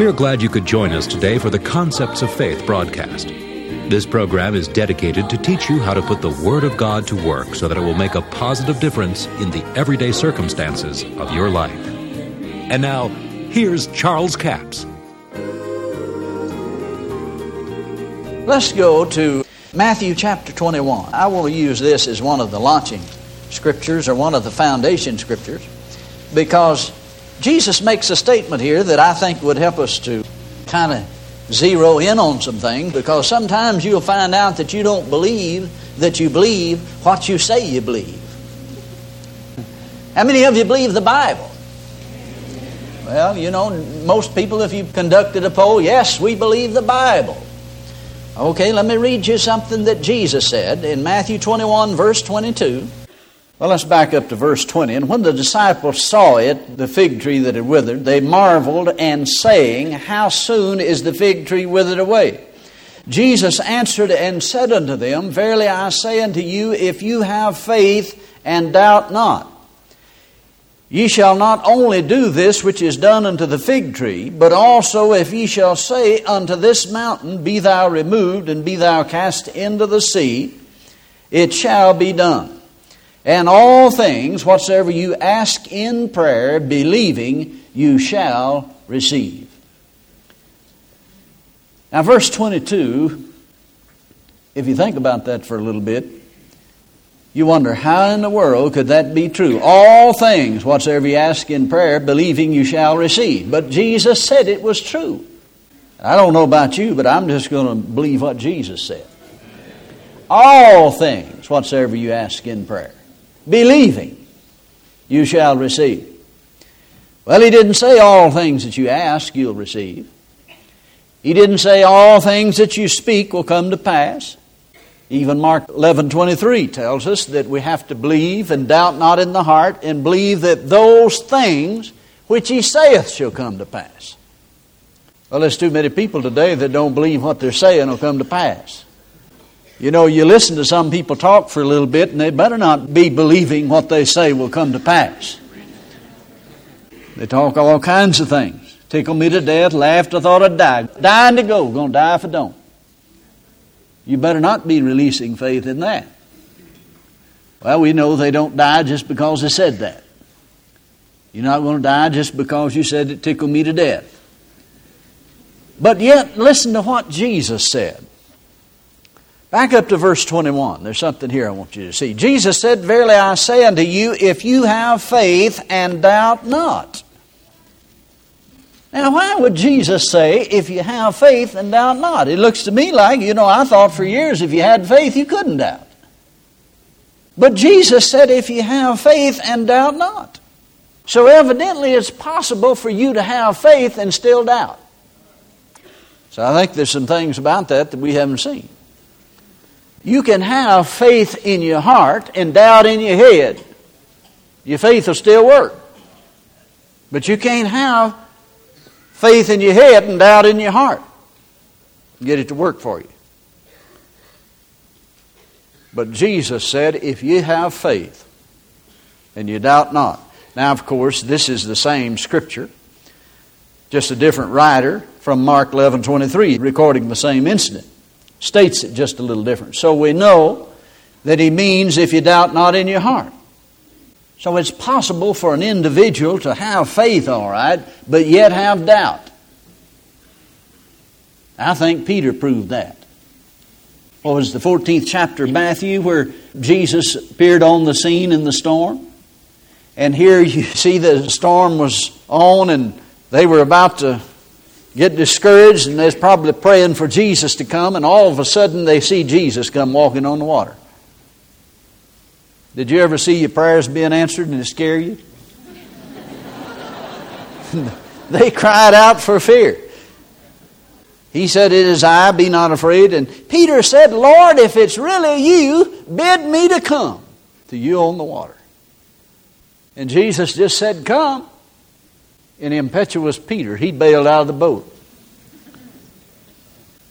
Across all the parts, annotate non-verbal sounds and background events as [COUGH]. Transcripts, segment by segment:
We are glad you could join us today for the Concepts of Faith broadcast. This program is dedicated to teach you how to put the Word of God to work so that it will make a positive difference in the everyday circumstances of your life. And now, here's Charles Capps. Let's go to Matthew chapter 21. I to use this as one of the launching scriptures or one of the foundation scriptures because Jesus makes a statement here that I think would help us to kind of zero in on some things because sometimes you'll find out that you don't believe that you believe what you say you believe. How many of you believe the Bible? Well, you know, most people, if you conducted a poll, yes, we believe the Bible. Okay, let me read you something that Jesus said in Matthew 21, verse 22. Well, let's back up to verse 20. And when the disciples saw it, the fig tree that had withered, they marveled and saying, How soon is the fig tree withered away? Jesus answered and said unto them, Verily I say unto you, if you have faith and doubt not, ye shall not only do this which is done unto the fig tree, but also if ye shall say unto this mountain, Be thou removed and be thou cast into the sea, it shall be done. And all things whatsoever you ask in prayer, believing, you shall receive. Now, verse 22, if you think about that for a little bit, you wonder how in the world could that be true? All things whatsoever you ask in prayer, believing, you shall receive. But Jesus said it was true. I don't know about you, but I'm just going to believe what Jesus said. All things whatsoever you ask in prayer believing, you shall receive. Well, he didn't say all things that you ask you'll receive. He didn't say all things that you speak will come to pass. Even Mark 11:23 tells us that we have to believe and doubt not in the heart and believe that those things which he saith shall come to pass. Well, there's too many people today that don't believe what they're saying will come to pass. You know, you listen to some people talk for a little bit, and they better not be believing what they say will come to pass. They talk all kinds of things. Tickle me to death, laughed, I thought I'd die. Dying to go, gonna die if I don't. You better not be releasing faith in that. Well, we know they don't die just because they said that. You're not going to die just because you said it tickled me to death. But yet, listen to what Jesus said. Back up to verse 21. There's something here I want you to see. Jesus said, Verily I say unto you, if you have faith and doubt not. Now, why would Jesus say, if you have faith and doubt not? It looks to me like, you know, I thought for years if you had faith, you couldn't doubt. But Jesus said, if you have faith and doubt not. So evidently, it's possible for you to have faith and still doubt. So I think there's some things about that that we haven't seen. You can have faith in your heart and doubt in your head. Your faith will still work. But you can't have faith in your head and doubt in your heart. Get it to work for you. But Jesus said, if you have faith and you doubt not. Now, of course, this is the same scripture, just a different writer from Mark 11 23, recording the same incident states it just a little different. So we know that he means if you doubt not in your heart. So it's possible for an individual to have faith, all right, but yet have doubt. I think Peter proved that. What was the 14th chapter of Matthew where Jesus appeared on the scene in the storm? And here you [LAUGHS] see the storm was on and they were about to get discouraged and they're probably praying for Jesus to come, and all of a sudden they see Jesus come walking on the water. Did you ever see your prayers being answered and it scare you? [LAUGHS] they cried out for fear. He said, It is I, be not afraid. And Peter said, Lord, if it's really you, bid me to come to you on the water. And Jesus just said, Come in impetuous Peter, he bailed out of the boat.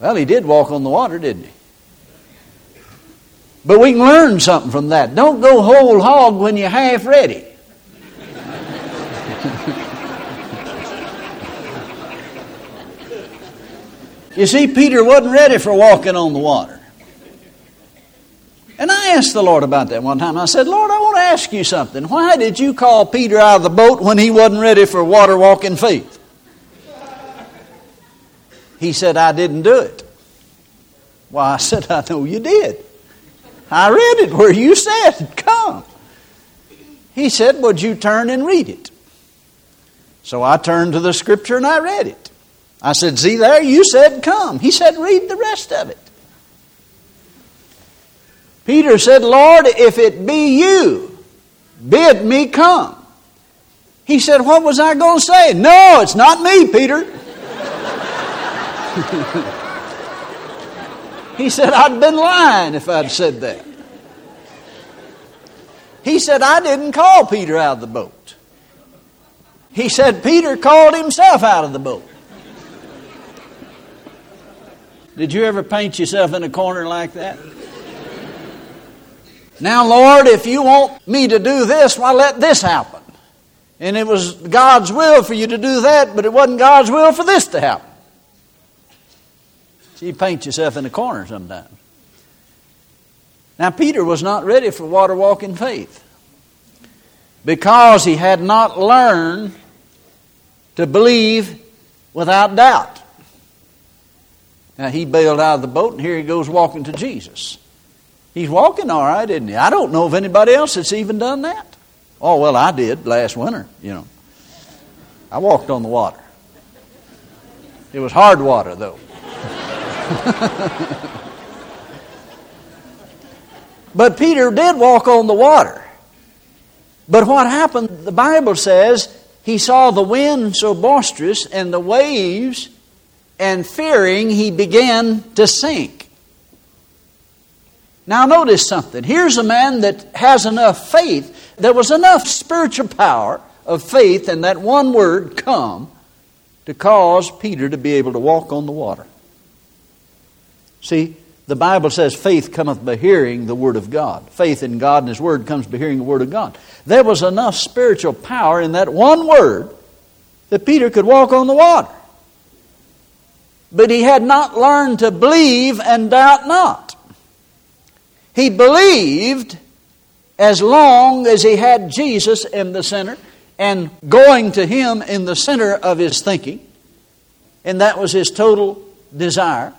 Well, he did walk on the water, didn't he? But we can learn something from that. Don't go whole hog when you're half ready. [LAUGHS] You see, Peter wasn't ready for walking on the water. And I asked the Lord about that one time. I said, Lord, I want to ask you something. Why did you call Peter out of the boat when he wasn't ready for water walking faith? He said, I didn't do it. Well, I said, I know you did. I read it where you said, Come. He said, Would you turn and read it? So I turned to the scripture and I read it. I said, See there, you said, Come. He said, Read the rest of it. Peter said, Lord, if it be you, bid me come. He said, What was I going to say? No, it's not me, Peter. [LAUGHS] he said, I'd been lying if I'd said that. He said, I didn't call Peter out of the boat. He said, Peter called himself out of the boat. Did you ever paint yourself in a corner like that? Now, Lord, if you want me to do this, why let this happen? And it was God's will for you to do that, but it wasn't God's will for this to happen. So you paint yourself in a corner sometimes. Now, Peter was not ready for water walking faith because he had not learned to believe without doubt. Now, he bailed out of the boat, and here he goes walking to Jesus. He's walking all right, isn't he? I don't know of anybody else that's even done that. Oh, well, I did last winter, you know. I walked on the water. It was hard water, though. [LAUGHS] but Peter did walk on the water. But what happened, the Bible says, he saw the wind so boisterous and the waves, and fearing, he began to sink. Now, notice something. Here's a man that has enough faith. There was enough spiritual power of faith in that one word, come, to cause Peter to be able to walk on the water. See, the Bible says faith cometh by hearing the Word of God. Faith in God and His Word comes by hearing the Word of God. There was enough spiritual power in that one word that Peter could walk on the water. But he had not learned to believe and doubt not. He believed as long as he had Jesus in the center and going to him in the center of his thinking. And that was his total desire.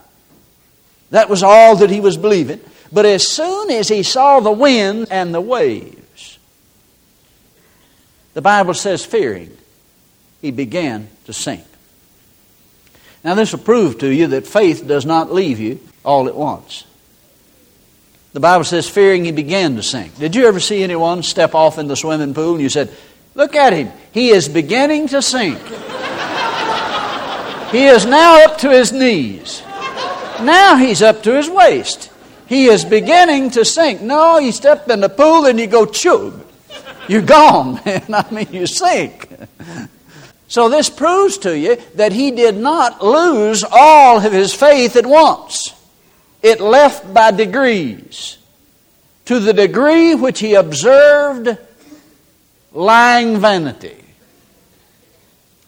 That was all that he was believing. But as soon as he saw the wind and the waves, the Bible says, fearing, he began to sink. Now, this will prove to you that faith does not leave you all at once. The Bible says, fearing he began to sink. Did you ever see anyone step off in the swimming pool and you said, Look at him, he is beginning to sink. he is now up to his knees. Now he's up to his waist. He is beginning to sink. No, you step in the pool and you go chug. You're gone, [LAUGHS] man. I mean, you sink. So this proves to you that he did not lose all of his faith at once it left by degrees. To the degree which he observed lying vanity.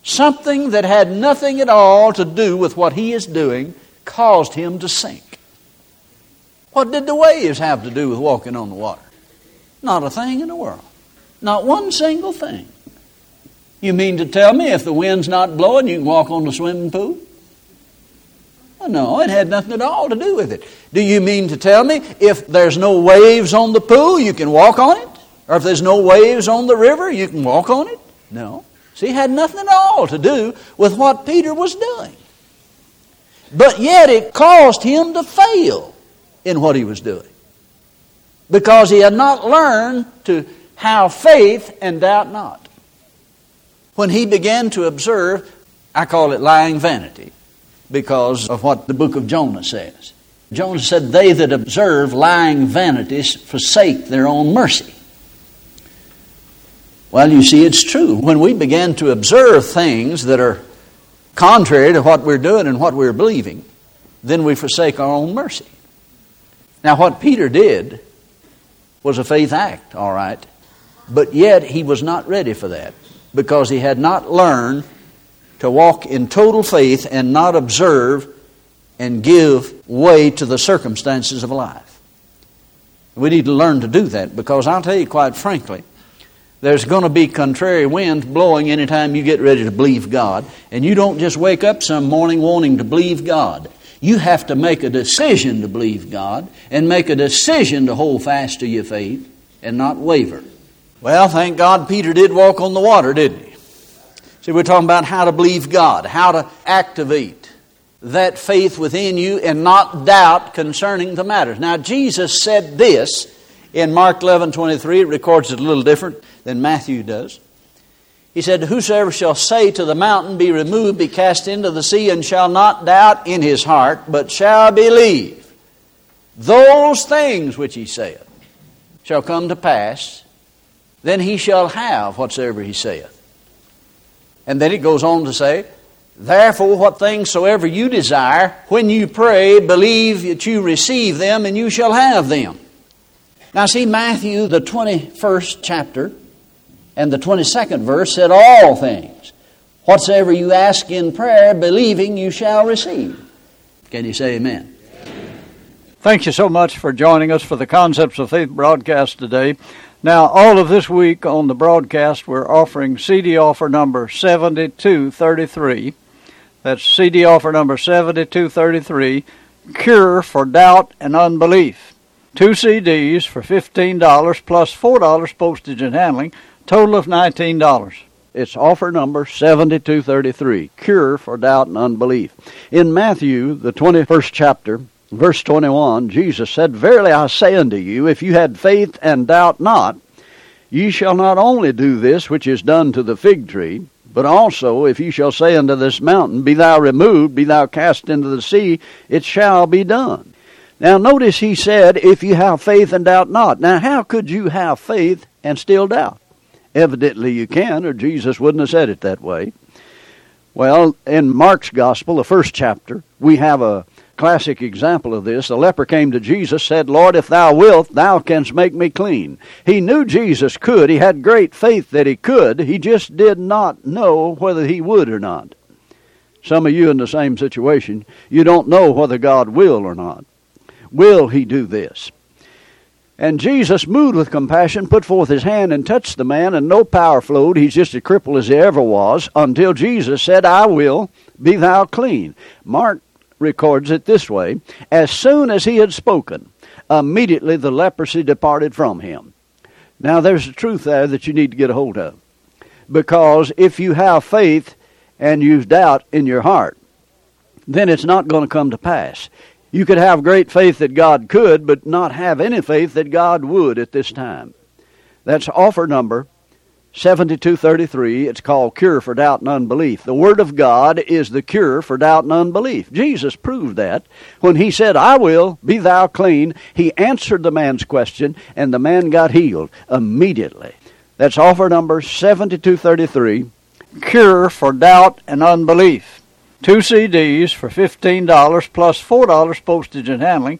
Something that had nothing at all to do with what he is doing caused him to sink. What did the waves have to do with walking on the water? Not a thing in the world. Not one single thing. You mean to tell me if the wind's not blowing, you can walk on the swimming pool? No, it had nothing at all to do with it. Do you mean to tell me if there's no waves on the pool, you can walk on it? Or if there's no waves on the river, you can walk on it? No. See, it had nothing at all to do with what Peter was doing. But yet it caused him to fail in what he was doing. Because he had not learned to have faith and doubt not. When he began to observe, I call it lying vanity because of what the book of Jonah says. Jonah said, They that observe lying vanities forsake their own mercy. Well, you see, it's true. When we begin to observe things that are contrary to what we're doing and what we're believing, then we forsake our own mercy. Now, what Peter did was a faith act, all right, but yet he was not ready for that because he had not learned to walk in total faith and not observe and give way to the circumstances of life. We need to learn to do that because I'll tell you quite frankly, there's going to be contrary winds blowing anytime you get ready to believe God. And you don't just wake up some morning wanting to believe God. You have to make a decision to believe God and make a decision to hold fast to your faith and not waver. Well, thank God Peter did walk on the water, didn't he? See, we're talking about how to believe God, how to activate that faith within you and not doubt concerning the matters. Now, Jesus said this in Mark 11 23. It records it a little different than Matthew does. He said, Whosoever shall say to the mountain, Be removed, be cast into the sea, and shall not doubt in his heart, but shall believe those things which he saith shall come to pass, then he shall have whatsoever he saith. And then it goes on to say, Therefore, what things soever you desire, when you pray, believe that you receive them, and you shall have them. Now, see, Matthew, the 21st chapter, and the 22nd verse said, All things, whatsoever you ask in prayer, believing you shall receive. Can you say amen? Thank you so much for joining us for the Concepts of Faith broadcast today. Now, all of this week on the broadcast, we're offering CD offer number 7233. That's CD offer number 7233 Cure for Doubt and Unbelief. Two CDs for $15 plus $4 postage and handling, total of $19. It's offer number 7233 Cure for Doubt and Unbelief. In Matthew, the 21st chapter, verse 21, Jesus said, Verily I say unto you, if you had faith and doubt not, ye shall not only do this which is done to the fig tree, but also, if you shall say unto this mountain, Be thou removed, be thou cast into the sea, it shall be done. Now, notice he said, If you have faith and doubt not. Now, how could you have faith and still doubt? Evidently, you can, or Jesus wouldn't have said it that way. Well, in Mark's Gospel, the first chapter, we have a classic example of this. The leper came to Jesus, said, Lord, if thou wilt, thou canst make me clean. He knew Jesus could. He had great faith that he could. He just did not know whether he would or not. Some of you in the same situation, you don't know whether God will or not. Will he do this? And Jesus, moved with compassion, put forth his hand and touched the man, and no power flowed. He's just as crippled as he ever was, until Jesus said, I will, be thou clean. Mark records it this way As soon as he had spoken, immediately the leprosy departed from him. Now, there's a truth there that you need to get a hold of. Because if you have faith and you doubt in your heart, then it's not going to come to pass. You could have great faith that God could, but not have any faith that God would at this time. That's offer number 7233. It's called Cure for Doubt and Unbelief. The Word of God is the cure for doubt and unbelief. Jesus proved that. When he said, I will, be thou clean, he answered the man's question, and the man got healed immediately. That's offer number 7233 Cure for Doubt and Unbelief. Two CDs for $15 plus $4 postage and handling